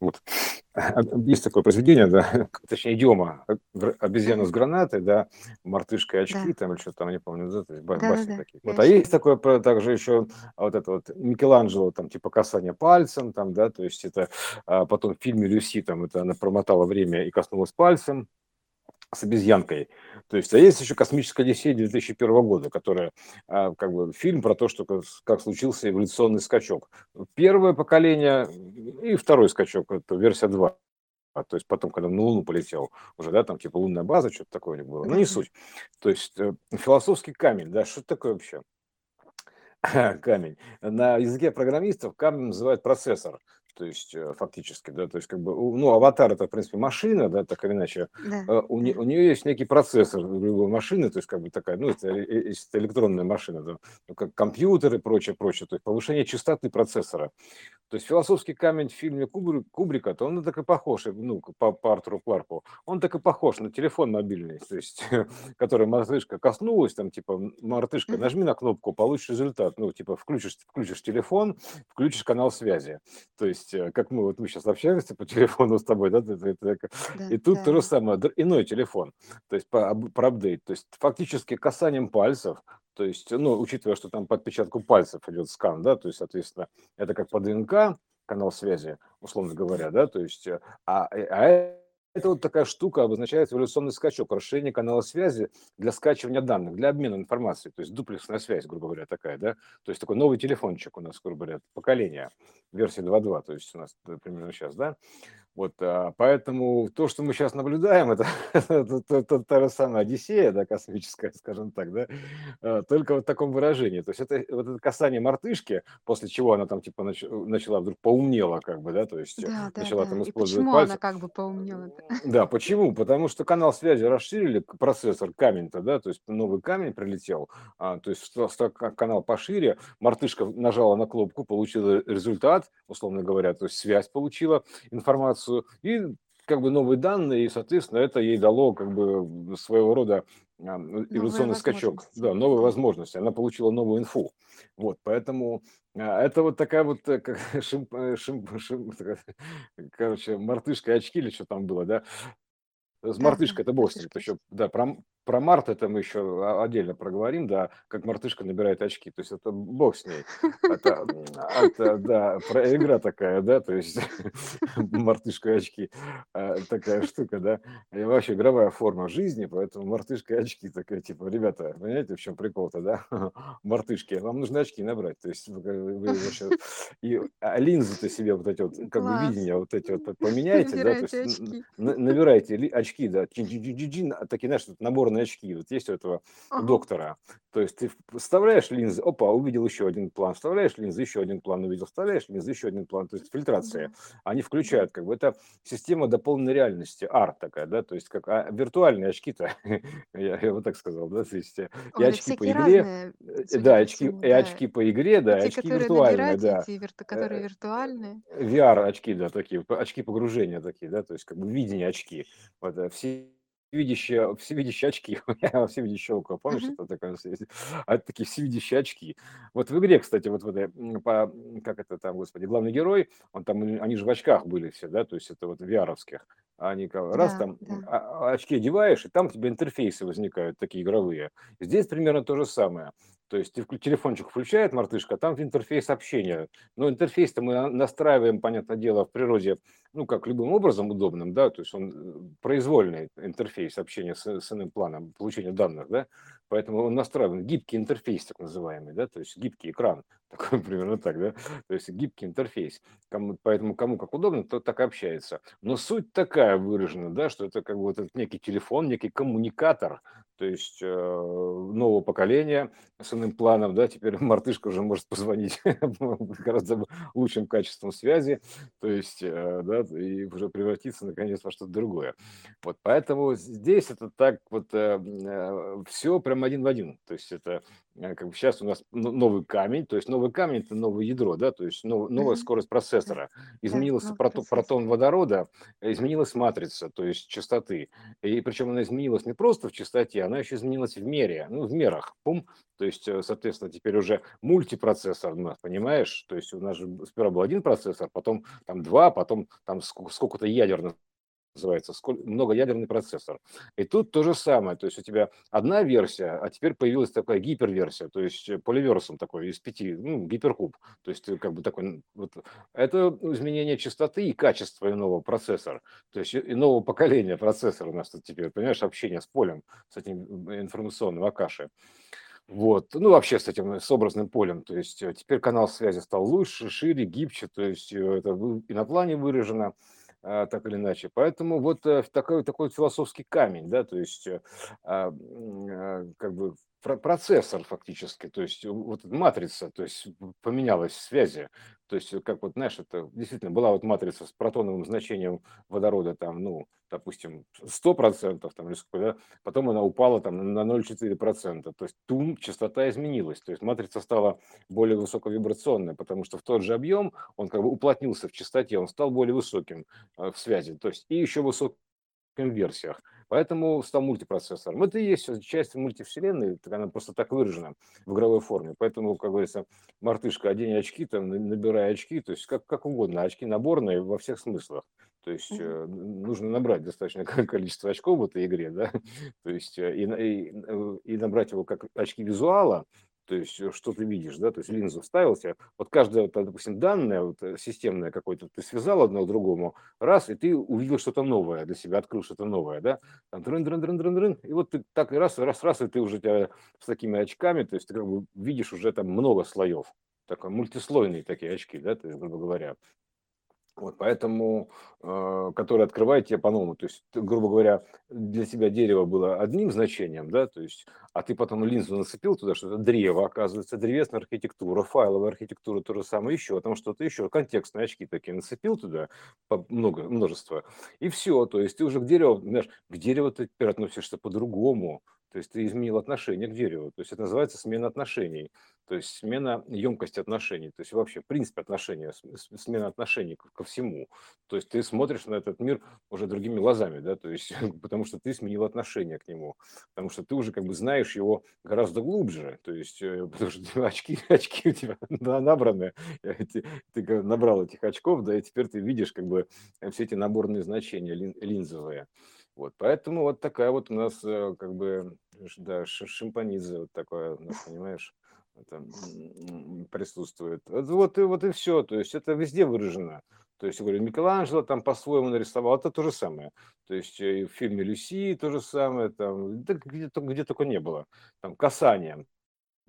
Вот. Есть такое произведение, да, точнее, идиома обезьяна с гранатой, да, мартышка и очки, Да. там, или что-то там, не помню, да, то есть ба- басни Да-да-да, такие. Вот. А есть такое также еще а, вот это вот Микеланджело, там, типа касание пальцем, там, да, то есть это а, потом в фильме Люси, там, это она промотала время и коснулась пальцем, с обезьянкой. То есть, а есть еще «Космическая Одиссея» 2001 года, которая а, как бы фильм про то, что как, случился эволюционный скачок. Первое поколение и второй скачок, это версия 2. А, то есть потом, когда он на Луну полетел, уже, да, там типа лунная база, что-то такое у них было. Но не суть. То есть э, философский камень, да, что это такое вообще? камень. На языке программистов камень называют процессор. То есть, э, фактически, да, то есть, как бы, ну, аватар это, в принципе, машина, да, так или иначе, Да, Э, у, не- у нее есть некий процессор любой машины, то есть, как бы такая, ну, это, э- э- это электронная машина, да, ну, как компьютер и прочее, прочее, то есть, повышение частоты процессора. То есть философский камень в фильме Кубри- Кубрика, то он так и похож, ну, по, по Артуру Кларку, он так и похож на телефон мобильный, то есть, который мартышка коснулась, там, типа, мартышка, нажми на кнопку, получишь результат, ну, типа, включишь, включишь телефон, включишь канал связи. То есть, э, как мы, вот мы сейчас общаемся по телефону с тобой, да, ты- ты- ты- Да, и тут то же самое, иной телефон, то есть, по, про апдейт, то есть, фактически касанием пальцев, то есть, ну, учитывая, что там по отпечатку пальцев идет скан, да, то есть, соответственно, это как по ДНК, канал связи, условно говоря, да, то есть, э, а, э, а это вот такая штука обозначает эволюционный скачок, расширение канала связи для скачивания данных, для обмена информацией, то есть дуплексная связь, грубо говоря, такая, да, то есть такой новый телефончик у нас, грубо говоря, поколение, версия 2.2, то есть у нас примерно сейчас, да, вот, а, поэтому то, что мы сейчас наблюдаем, это, это, это- это та же самая Одиссея, да, космическая, скажем так, да, а, только вот в таком выражении. То есть это вот это касание мартышки, после чего она там типа нач- начала вдруг поумнела, как бы, да, то есть э, Да, да, начала да. там И использовать почему она пальцы. как бы поумнела-то? Да, почему? Потому что канал связи расширили, процессор камень-то, да, то есть новый камень прилетел, а, то есть стал, стал ка- канал пошире, мартышка нажала на кнопку, получила результат, условно говоря, то есть связь получила, информацию, и как бы новые данные, и, соответственно, это ей дало как бы своего рода а, эволюционный скачок, да, новые возможности, она получила новую инфу. Вот, поэтому а, это вот такая вот, э, как шим, э, шим- шим- такая, короче, мартышка и очки или что там было, да, с мартышкой это Это еще, да, про, про Март это мы еще о- отдельно проговорим, да, как мартышка набирает очки. То есть это бог с ней. Это, это да, про игра такая, да, то есть мартышка и очки. э, Такая штука, да. И вообще игровая форма жизни, поэтому мартышка и очки такая, типа, ребята, понимаете, в чем прикол-то, да? Мартышки, вам нужно очки набрать. То есть вы, вы- вообще... И а линзы-то себе вот эти вот, как бы Класс. видение вот эти вот поменяйте, да, то есть Набирайте очки. набирайте да, а такие, знаешь, вот наборные очки, вот есть у этого Ага. доктора. То есть ты вставляешь линзы, опа, увидел еще один план, вставляешь линзы, еще один план увидел, вставляешь линзы, еще один план, то есть фильтрация. Они включают, как бы, это система дополненной реальности, арт такая, да, то есть как а, виртуальные очки-то, я, я вот так сказал, да, то есть э, и очки по игре, э, да, очки, и очки по игре, да, очки которые виртуальные, да. те, верт- Э, которые виртуальные. VR-очки, да, такие, очки погружения такие, да, то есть как бы видение очки. Вот, э, всевидящие, всевидящие очки, всевидящее око, помнишь, Мгм. это такое, а это такие всевидящие очки. Вот в игре, кстати, вот в этой, по, как это там, господи, главный герой, он там, они же в очках были все, да, то есть это вот VR-овских. Они как раз Да, там да. а- а- очки одеваешь, и там у тебя интерфейсы возникают такие игровые. Здесь примерно то же самое. То есть телефончик включает мартышка, а там интерфейс общения. Но интерфейс-то мы на- настраиваем, понятное дело, в природе, ну, как любым образом удобным, да, то есть он э, произвольный интерфейс общения с, с иным планом получения данных, да, поэтому он настраиваем гибкий интерфейс, так называемый, да, то есть гибкий экран, такой примерно так, да, то есть гибкий интерфейс. Кому, поэтому кому как удобно, тот так и общается. Но суть такая выражена, да, что это как бы вот этот некий телефон, некий коммуникатор, то есть э, нового поколения с иным планом, да, теперь мартышка уже может позвонить гораздо лучшим качеством связи, то есть, э, да, и уже превратиться наконец во что-то другое. Вот поэтому здесь это так вот все прям прям один в один. То есть это э, как бы сейчас у нас новый камень, то есть новый камень это новое ядро, да, то есть нов, новая скорость Да, процессора. да, Изменился новый прото- процессор. протон водорода, изменилась матрица, то есть частоты. И причем она изменилась не просто в частоте, она еще изменилась в мере, ну, в мерах. Пум, то есть, э, соответственно, теперь уже мультипроцессор у нас, понимаешь? То есть у нас же сперва был один процессор, потом там два, потом там ск- сколько-то ядер называется, сколь- многоядерный процессор. И тут то же самое, то есть у тебя одна версия, а теперь появилась такая гиперверсия, то есть э, поливерсом такой из пяти, ну, гиперкуб. То есть э, как бы такой, вот, это изменение частоты и качества иного процессора, то есть и- иного поколения процессора у нас тут теперь, понимаешь, общение с полем, с этим э, информационным Акаши. Вот, ну вообще с этим, с образным полем, то есть э, теперь канал связи стал лучше, шире, гибче, то есть э, это и на плане выражено, так или иначе. Поэтому вот э, такой, такой философский камень, да, то есть э, а, а, как бы процессор фактически, то есть вот матрица, то есть поменялась в связи, то есть э, как вот, знаешь, это действительно была вот матрица с протоновым значением водорода там, ну, допустим, 100%, там, потом она упала там на 0,4%. То есть тум, частота изменилась. То есть матрица стала более высоковибрационной, потому что в тот же объем он как бы уплотнился в частоте, он стал более высоким э, в связи. То есть и еще высоким версиях. Поэтому стал мультипроцессором. Это и есть часть мультивселенной, так она просто так выражена в игровой форме. Поэтому, как говорится, мартышка, одень очки, там, набирай очки, то есть как, как угодно, очки наборные во всех смыслах. То есть э, нужно набрать достаточное количество очков в этой игре, да, то есть э, и, и, э, и набрать его как очки визуала, то есть э, что ты видишь, да, то есть линзу вставил себе, вот вот, допустим, данное вот, э, системное какое-то, ты связал одно другому, раз, и ты увидел что-то новое для себя, открыл что-то новое, да, там дрын дрын дрын дрын дрын и вот ты так и раз, раз, раз, и ты уже тебя с такими очками, то есть ты как бы видишь уже там много слоев, такой мультислойные такие очки, да, то есть, грубо говоря. Вот, поэтому, э, который открывает тебе по-новому. То есть, грубо говоря, для тебя дерево было одним значением, да, то есть, а ты потом линзу нацепил туда, что это древо, оказывается, древесная архитектура, файловая архитектура, то же самое, еще, там что-то еще, контекстные очки такие нацепил туда, много, множество, и все, то есть, ты уже к дереву, знаешь, к дереву ты теперь относишься по-другому, то есть, ты изменил отношение к дереву, то есть, это называется смена отношений, то есть, смена емкости отношений, то есть, вообще, в принципе, отношения, смена отношений ко всему, то есть, ты смотришь на этот мир уже другими глазами, да, то есть, потому что ты сменил отношение к нему, потому что ты уже как бы знаешь его гораздо глубже, то есть, э, потому что очки, очки у тебя на- набраны, э, ты, ты набрал этих очков, да, и теперь ты видишь как бы э, все эти наборные значения лин- линзовые. Вот, поэтому вот такая вот у нас э, как бы, да, шимпаниза вот такое, у нас, понимаешь, это, м, присутствует. Вот, и вот и все, то есть это везде выражено. То есть, я говорю, Микеланджело там по-своему нарисовал, это то же самое. То есть э, и в фильме «Люси» то же самое, там, да где, где только не было. Там касание,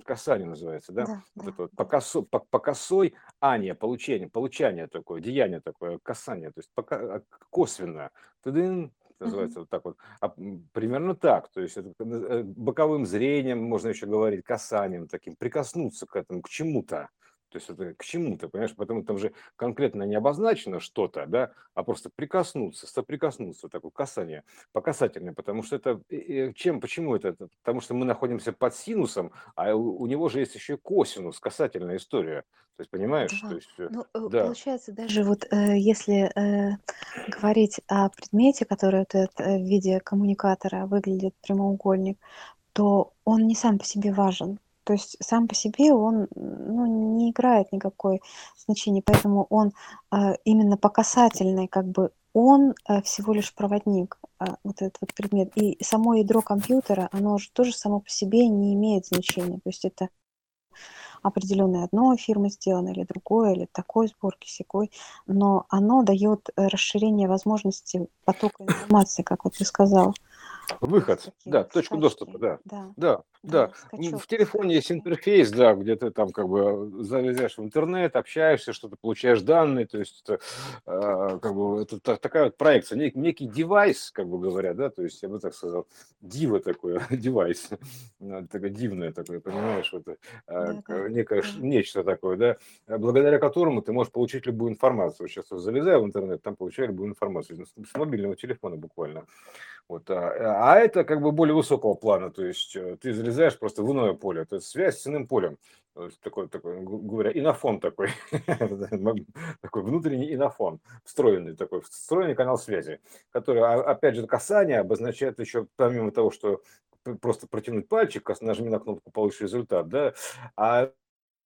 касание называется, да? Да, Вот да, это вот по, косо- по, по косой ание, получение, получание такое, деяние такое, касание, то есть пока, косвенно. Тыдын, Мгм. называется вот так вот. А, примерно так, то есть это э, боковым зрением, можно еще говорить, касанием таким, прикоснуться к этому, к чему-то. То есть это к чему-то, понимаешь, потому там же конкретно не обозначено что-то, да, а просто прикоснуться, соприкоснуться, такое касание, по касательной, потому что это, э, э, чем, почему это? Потому что мы находимся под синусом, а у, у него же есть еще и косинус, касательная история. То есть, понимаешь, то Да. есть, э, Ну, да, получается, даже вот э, если э, говорить о предмете, который вот этот, в виде коммуникатора выглядит прямоугольник, то он не сам по себе важен. То есть сам по себе он ну, не играет никакой значения, поэтому он э, именно по касательной, как бы он э, всего лишь проводник, э, вот этот вот предмет. И само ядро компьютера, оно же тоже само по себе не имеет значения. То есть это определенной одной фирмы сделано или другой, или такой сборки, секой, но оно дает э, расширение возможности потока информации, как вот ты сказал. Выход, Такие да, точку скачки. доступа, да. Да, Да, да. В телефоне есть интерфейс, да, где ты там как бы залезаешь в интернет, общаешься, что-то получаешь данные, то есть это а, как бы это та- такая вот проекция, нек- некий девайс, как бы говоря, да, то есть я бы так сказал, диво такое, девайс, такое дивное такое, понимаешь, вот, а, Да, к- да, некое да. нечто такое, да, а благодаря которому ты можешь получить любую информацию. Сейчас залезаю в интернет, там получаю любую информацию с с мобильного телефона буквально. Вот, а, А, это как бы более высокого плана, то есть э, ты залезаешь просто в иное поле, то есть связь с иным полем. Такой, такой, говоря, инофон такой, такой внутренний инофон, встроенный такой, встроенный канал связи, который, а, опять же, касание обозначает еще, помимо того, что просто протянуть пальчик, нажми на кнопку, получишь результат, да, а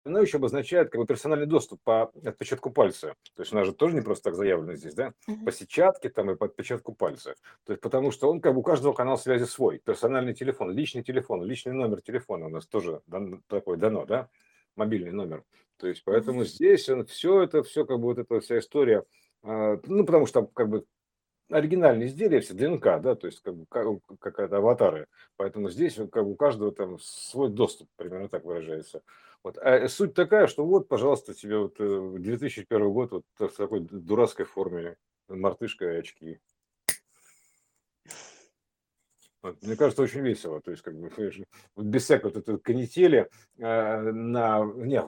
оно еще обозначает как бы персональный доступ по отпечатку пальца. То есть у нас же тоже не просто так заявлено здесь, да? Мгм. По сетчатке там и по отпечатку пальца. То есть потому что он как бы у каждого канал связи свой. Персональный телефон, личный телефон, личный номер телефона у нас тоже дан- такой дано, да? Мобильный номер. То есть поэтому здесь он, все это, все как бы вот эта вся история, а, ну потому что как бы оригинальные изделия все ДНК, да, то есть как бы ка- какая-то аватары. Поэтому здесь как бы у каждого там свой доступ, примерно так выражается. Вот. А суть такая, что вот, пожалуйста, тебе вот э, 2001 год вот в такой дурацкой форме, мартышка и очки. Вот, мне кажется, очень весело. То есть, как бы, вот без всякой вот этой канители э, на... Не,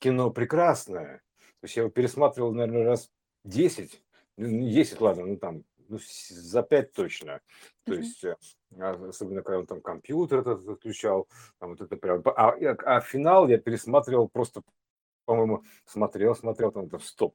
кино прекрасное. То есть я его пересматривал, наверное, раз 10. Ну, не 10, ладно, ну там, ну, за 5 точно. То есть, э, а, особенно когда он там компьютер этот отключал, там вот это прям... А, а финал я пересматривал просто, по-моему, смотрел, смотрел, там, там, стоп,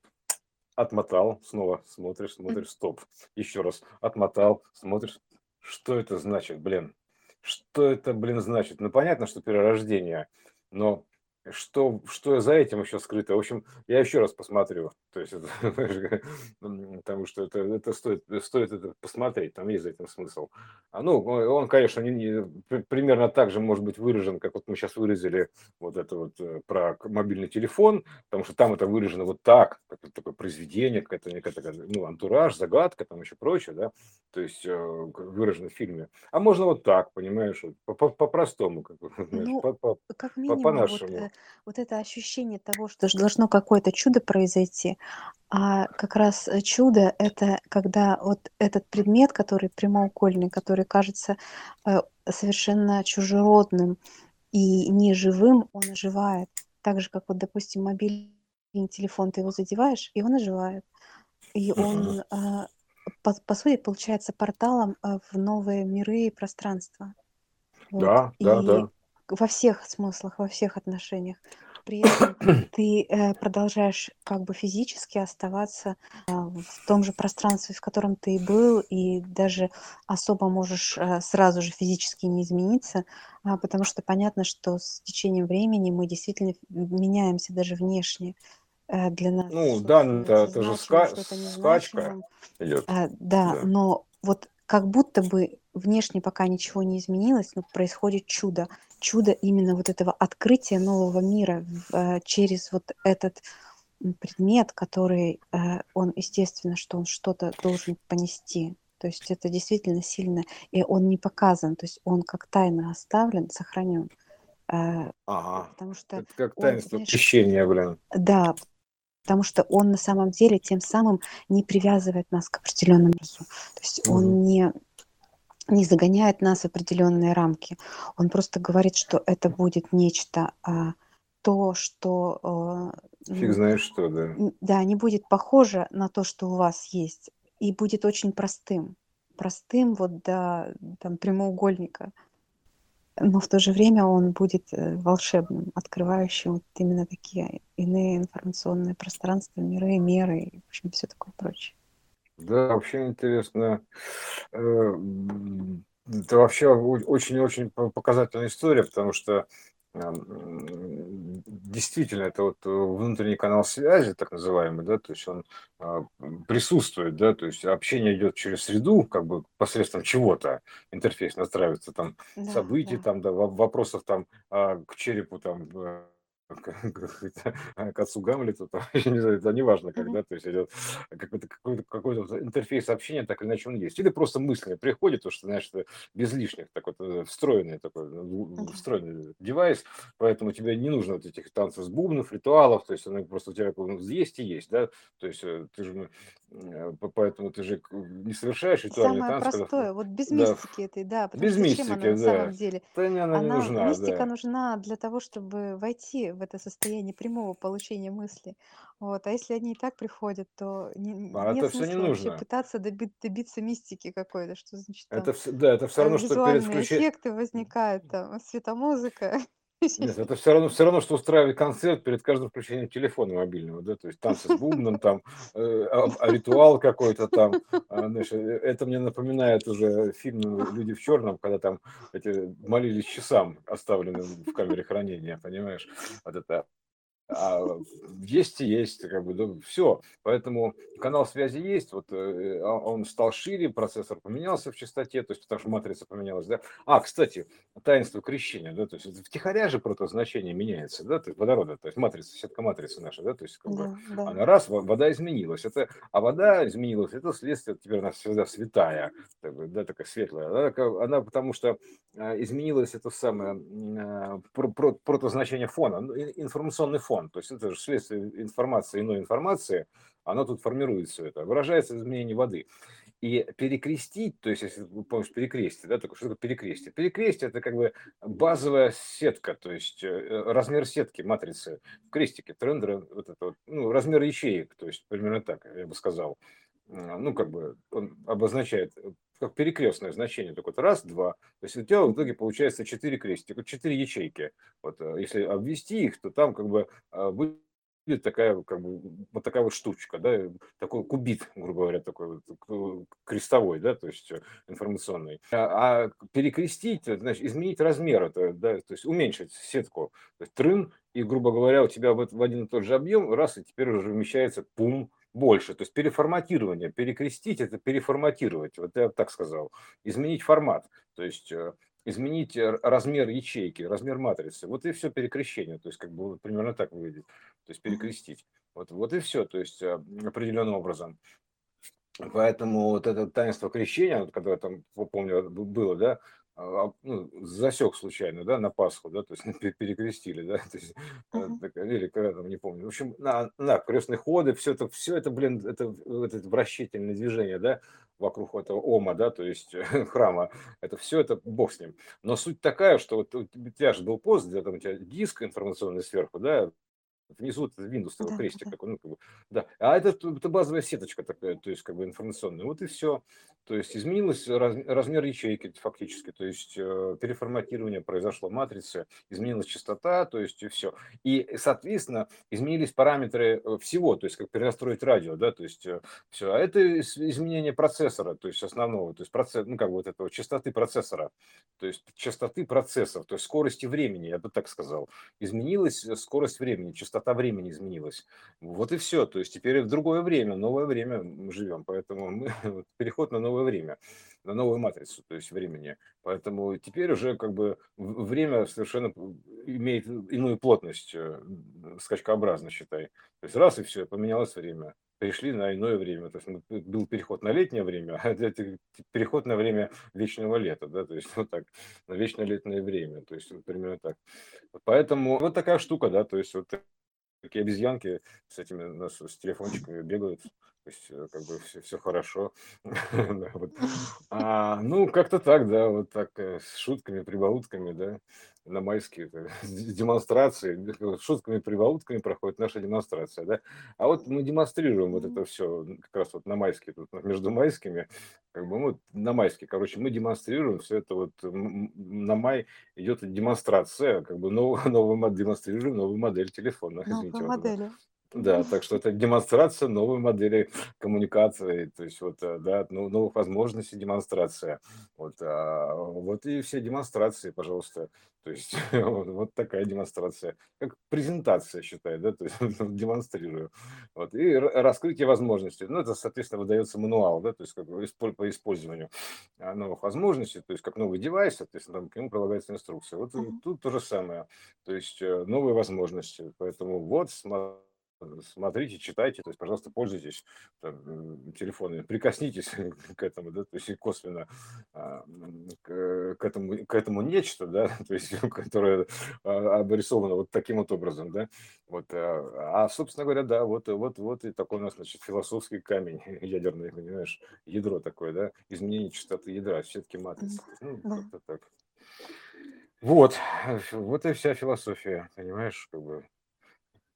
отмотал, снова смотришь, смотришь, стоп, еще раз отмотал, смотришь, что это значит, блин, что это, блин, значит? Ну, понятно, что перерождение, но что, что за этим еще скрыто? В общем, я еще раз посмотрю, то есть, это, потому что это, это стоит, стоит это посмотреть, там есть за этим смысл. А, ну, он, конечно, не, не- при- примерно так же может быть выражен, как вот мы сейчас выразили вот это вот э, про мобильный телефон, потому что там это выражено вот так, как такое произведение, какая-то некая такая, ну, антураж, загадка, там еще прочее, да, то есть э, выражено в фильме. А можно вот так, понимаешь, вот по- по- по-простому, как Ну, по- по- как по- минимум, вот, вот это ощущение того, что должно какое-то чудо произойти, а как раз э, чудо– это когда вот этот предмет, который прямоугольный, который кажется э, совершенно чужеродным и неживым, он оживает. Так же, как вот, допустим, мобильный телефон, ты его задеваешь, и он оживает. И он, э, по, по сути, получается порталом э, в новые миры и пространства. Вот. Да, да, И да. Во всех смыслах, во всех отношениях. При этом ты э, продолжаешь как бы физически оставаться э, в том же пространстве, в котором ты и был, и даже особо можешь э, сразу же физически не измениться, а, потому что понятно, что с течением времени мы действительно меняемся даже внешне. Э, Для нас Ну, да, это, становится это же ска- скачка идет. А, да, Да. но вот как будто бы внешне пока ничего не изменилось, но происходит чудо. Чудо именно вот этого открытия нового мира э, через вот этот предмет, который э, он, естественно, что он что-то должен понести. То есть это действительно сильно, и он не показан, то есть он как тайна оставлен, сохранен. Э, Ага. Потому что Это как он, таинство знаешь, крещения, блин. да, потому что он на самом деле тем самым не привязывает нас к определенному. То есть Мгм. он не, не загоняет нас в определенные рамки. Он просто говорит, что это будет нечто а, то, что э, Фиг знаешь что, да. да, не будет похоже на то, что у вас есть, и будет очень простым. Простым вот до там, прямоугольника. Но в то же время он будет э, волшебным, открывающим вот именно такие иные информационные пространства, миры, меры и, в общем, все такое прочее. Да, вообще интересно. Э, Это вообще очень-очень по- показательная история, потому что действительно это вот э, внутренний канал связи, так называемый, да, то есть он а, присутствует, да, то есть общение идет через среду, как бы посредством чего-то, интерфейс настраивается там Да, событий, да. там, да, во- вопросов там а, к черепу там э, к, к- отцу Гамлету, там, не знаю, это неважно, когда, то есть идет какой-то какой-то какой-то вот интерфейс общения, так или иначе он есть. Или просто мысли приходит, то что, знаешь, без лишних, так вот э, встроенный такой, э, Да. встроенный девайс, поэтому тебе не нужно вот этих танцев с бубнов, ритуалов, то есть оно просто у тебя есть и есть, да, то есть э, ты же, по- поэтому ты же не совершаешь ритуальный Самое когда в- простое, вот без да, мистики этой, да, потому без что зачем она мистики, на самом да, деле? да, не, она не Она, нужна, мистика да. нужна для того, чтобы войти в в это состояние прямого получения мысли. Вот. А если они и так приходят, то не А нет это все не смысла вообще нужно. пытаться доби добиться мистики какой-то, что значит Это там, вс да, это всё э, равно, что перед визуальные включе эффекты возникают, там светомузыка. Нет, это всё равно всё равно, что устраивать концерт перед каждым включением телефона мобильного, да, то есть танцы с бубном там, э, а а ритуал какой-то там, а, знаешь, э, это мне напоминает уже фильм "Люди в черном", когда там эти молились часам, оставленным в камере хранения, понимаешь? Вот это а, есть и есть, как бы, да, всё. Поэтому канал связи есть, вот, э, а он стал шире, процессор поменялся в частоте, то есть потому что матрица поменялась, да. А, кстати, таинство крещения, да, то есть втихаря же протозначение меняется, да, то есть водорода, то есть матрица, сетка матрицы наша, да, то есть как бы Да, да. она раз, во вода изменилась, это, а вода изменилась, это следствие, теперь она всегда святая, да, такая светлая. Она такая, она потому что, а, изменилось это самое, про протозначение фона, информационный фон, то есть это же следствие информации, иной информации, оно тут формирует всё это, выражается в изменении воды. И перекрестить, то есть если вы помнишь перекрестие, да, такое, что такое перекрестие? Перекрестие- это как бы базовая сетка, то есть, э, размер сетки матрицы в крестике, вот это вот, ну, размер ячеек, то есть примерно так, я бы сказал. Ну, как бы он обозначает, э, как перекрестное значение, так вот раз, два, то есть у тебя в итоге получается 4 крестика, 4 ячейки. Вот, э, если обвести их, то там как бы, а, будет такая, как бы, вот такая вот штучка, да, такой кубит, грубо говоря, такой вот к крестовой, да, то есть, э, информационный. А а перекрестить- значит изменить размер, это, да, то есть уменьшить сетку. То есть трын, и, грубо говоря, у тебя вот в один и тот же объем, раз, и теперь уже вмещается, пум, больше. То есть переформатирование. Перекрестить- это переформатировать, вот я так сказал. Изменить формат, то есть, э, изменить р размер ячейки, размер матрицы. Вот и всё перекрещение, то есть как бы примерно так выглядит, то есть перекрестить. Вот вот и всё, то есть, а, определенным образом. Поэтому вот это таинство крещения, вот когда там, по помню, было, да, а, ну, засек случайно, да, на Пасху, да, то есть пе перекрестили, да, то есть, э, Мгм. так или когда там, не помню. В общем, на на крестные ходы, всё это всё это, блин, это это вращательное движение, да, вокруг этого ома, да, то есть храма. Это всё, это бог с ним. Но суть такая, что вот у тебя же был пост, где там у тебя диск информационный сверху, да, внизу это Windows Да, крестик да. такой, ну, как бы, да. А это это базовая сеточка такая, то есть как бы информационная. Вот и всё. То есть изменилось раз размер ячейки фактически, то есть, э, переформатирование произошло матрицы, изменилась частота, то есть и всё. И, соответственно, изменились параметры, э, всего, то есть как перенастроить радио, да, то есть, э, всё. А это из изменение процессора, то есть основного, то есть проце ну, как бы вот этого, частоты процессора, то есть частоты процессов, то есть скорости времени, я бы так сказал. Изменилась скорость времени, частота времени изменилась. Вот и всё. То есть теперь в другое время, новое время мы живем, поэтому мы переход на новое время, на новую матрицу, то есть времени. Поэтому теперь уже как бы время совершенно имеет иную плотность, э, скачкообразно, считай. То есть раз и всё, поменялось время, перешли на иное время. То есть м был переход на летнее время, а это переход на время вечного лета, да, то есть вот так, на вечное летнее время, то есть вот примерно так. Поэтому вот такая штука, да, то есть вот такие обезьянки с этими, ну, с телефончиками бегают, то есть как бы всё всё хорошо. Да, вот. А, ну, как-то так, да, вот так, э, с шутками, прибаутками, да, на майские это с демонстрации, с шутками-прибаутками проходит наша демонстрация, да. А вот мы демонстрируем вот это всё как раз вот на майские, тут между майскими, как бы, вот на майские, короче, мы демонстрируем всё это вот, на май идет демонстрация, как бы новую новую мо демонстрируем новую модель телефона, извините, это. модели. Да, так что это демонстрация новой модели коммуникации, то есть вот, да, ну новых возможностей демонстрация. Вот, а, вот и все демонстрации, пожалуйста. То есть вот такая демонстрация, как презентация, считай, да, то есть демонстрирую. Вот, и ра раскрытие возможностей. Ну, это, соответственно, выдается мануал, да, то есть как бы по использованию, а, новых возможностей, то есть как новый девайс, соответственно, к нему прилагается инструкция. Вот и Мгм. тут то же самое, то есть, э, новые возможности. Поэтому вот сма смотрите, читайте, то есть, пожалуйста, пользуйтесь там, телефонами, прикоснитесь к этому, да, то есть и косвенно, а, к к этому к этому нечто, да, то есть которое, а, обрисовано вот таким вот образом, да. Вот, а, а, собственно говоря, да, вот вот вот и такой у нас, значит, философский камень ядерный, понимаешь, ядро такое, да, изменение частоты ядра, сетки матрицы. М, Ну, как-то так. Вот, вот и вся философия, понимаешь, как бы.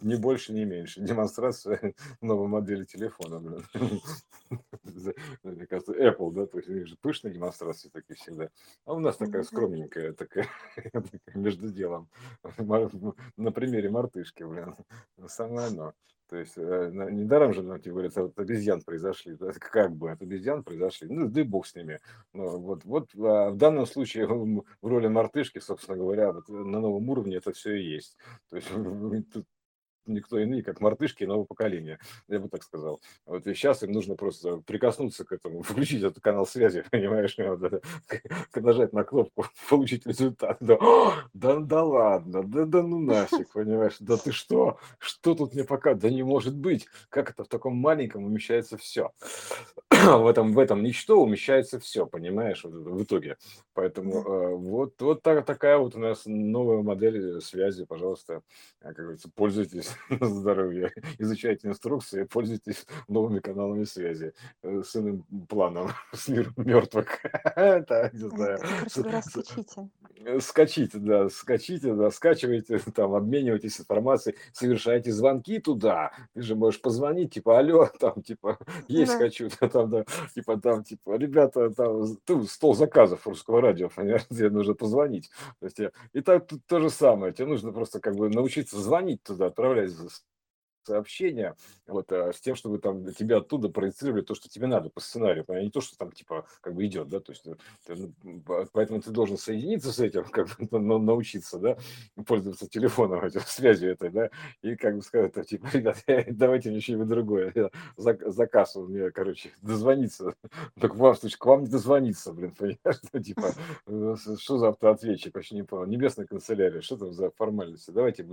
Ни больше, ни меньше. Демонстрация новой модели телефона, блин. Мне кажется, Apple, да, то есть у них же пышные демонстрации такие всегда. А у нас такая скромненькая, такая между делом. На примере мартышки, блин. Самое оно. То есть э, недаром же, ну, типа, говорят, от обезьян произошли, да, как бы от обезьян произошли, ну, да и бог с ними. Ну, вот, вот а, в данном случае в роли мартышки, собственно говоря, вот на новом уровне это все и есть. То есть тут никто иные, как мартышки нового поколения, я бы так сказал. Вот и сейчас им нужно просто прикоснуться к этому, включить этот канал связи, понимаешь, это, нажать на кнопку, получить результат. Да, «О, да, да ладно, да, да ну нафиг, понимаешь, да ты что, что тут мне пока, да не может быть, как это в таком маленьком умещается все. в этом, в этом ничто умещается все, понимаешь, в итоге. Поэтому э, вот, вот так, такая вот у нас новая модель связи, пожалуйста, э, как говорится, пользуйтесь на здоровье, изучайте инструкции, пользуйтесь новыми каналами связи э, с иным планом, с миром мертвых. Это, не А знаю, скачите. Э, Скачите, да, скачите, да, скачивайте, там, обменивайтесь информацией, совершайте звонки туда. Ты же можешь позвонить, типа, алло, там, типа, есть Да. хочу, там, да, типа, там, типа, ребята, там, ты, стол заказов русского радио, понимаешь, тебе нужно позвонить. То есть, и так тут то же самое, тебе нужно просто, как бы, научиться звонить туда, отправлять coisas. Сообщения, вот, а, с тем, чтобы там тебя оттуда проецировали то, что тебе надо по сценарию, а не то, что там, типа, как бы идет, да, то есть, э, ну, поэтому ты должен соединиться с этим, как бы на- на- научиться, да, пользоваться телефоном, этим, связью этой, да, и как бы сказать, там, типа, ребят, давайте мне что-нибудь другое, заказ у меня, короче, дозвониться, так вам, слушай, к вам не дозвониться, блин, понимаешь, ну, типа, э, что за автоответчик, вообще не понял, небесная канцелярия, что там за формальности, давайте,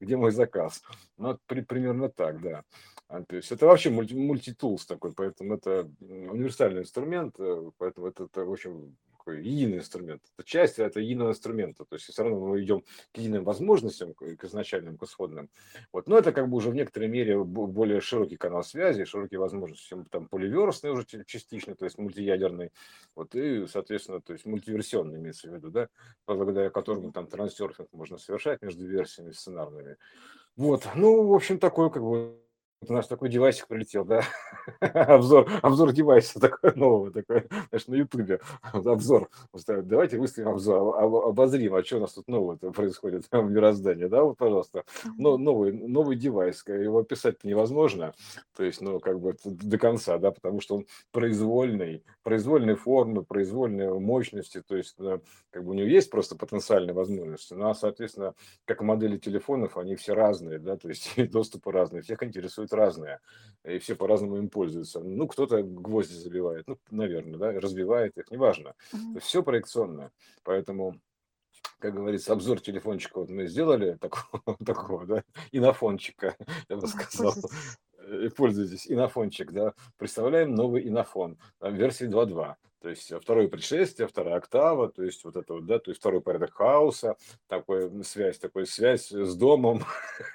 где мой заказ, ну, вот при- примерно так, да. А, то есть это вообще мульти, мультитулс такой, поэтому это универсальный инструмент, э, поэтому это, это очень такой единый инструмент. Это часть это единого инструмента, то есть все равно мы идем к единым возможностям, к, изначальным, к исходным. Вот. Но это как бы уже в некоторой мере бо- более широкий канал связи, широкие возможности, там поливерсный уже частично, то есть мультиядерный, вот, и, соответственно, то есть мультиверсионный имеется в виду, да, благодаря которому там трансерфинг можно совершать между версиями сценарными. Вот, ну, в общем, такой, как бы, вот у нас такой девайсик прилетел, да, обзор, обзор девайса такой нового, такой, знаешь, на ютубе, обзор, давайте выставим обзор, об- обозрим, а что у нас тут нового происходит в мироздании, да, вот, пожалуйста, но новый, новый девайс, его описать невозможно, то есть, ну, как бы до конца, да, потому что он произвольный, произвольной формы, произвольной мощности, то есть, э, как бы у него есть просто потенциальные возможности, ну, а, соответственно, как модели телефонов, они все разные, да, то есть доступы разные, всех интересует разное, и все по-разному им пользуются. Ну, кто-то гвозди забивает, ну, наверное, да, разбивает их, неважно. Есть все проекционно, поэтому как говорится, обзор телефончика вот мы сделали такого, такого да, инофончика, я бы сказал, пользуйтесь. Э, пользуйтесь, инофончик, да, представляем новый инофон версии 2.2, то есть э, второе предшествие, вторая октава, то есть вот это вот, да, то есть второй порядок хаоса, такой связь, такой связь с домом,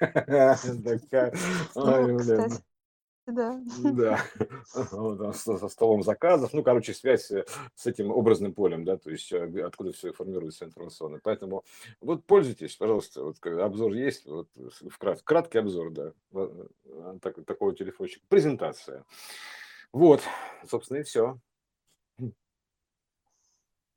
да. да, со, столом заказов, ну, короче, связь э, с этим образным полем, да, то есть э, откуда все формируется информационно. Поэтому вот пользуйтесь, пожалуйста, вот обзор есть, вот вкрат- краткий обзор, да, э, так- такого телефончика, презентация. Вот, собственно, и все.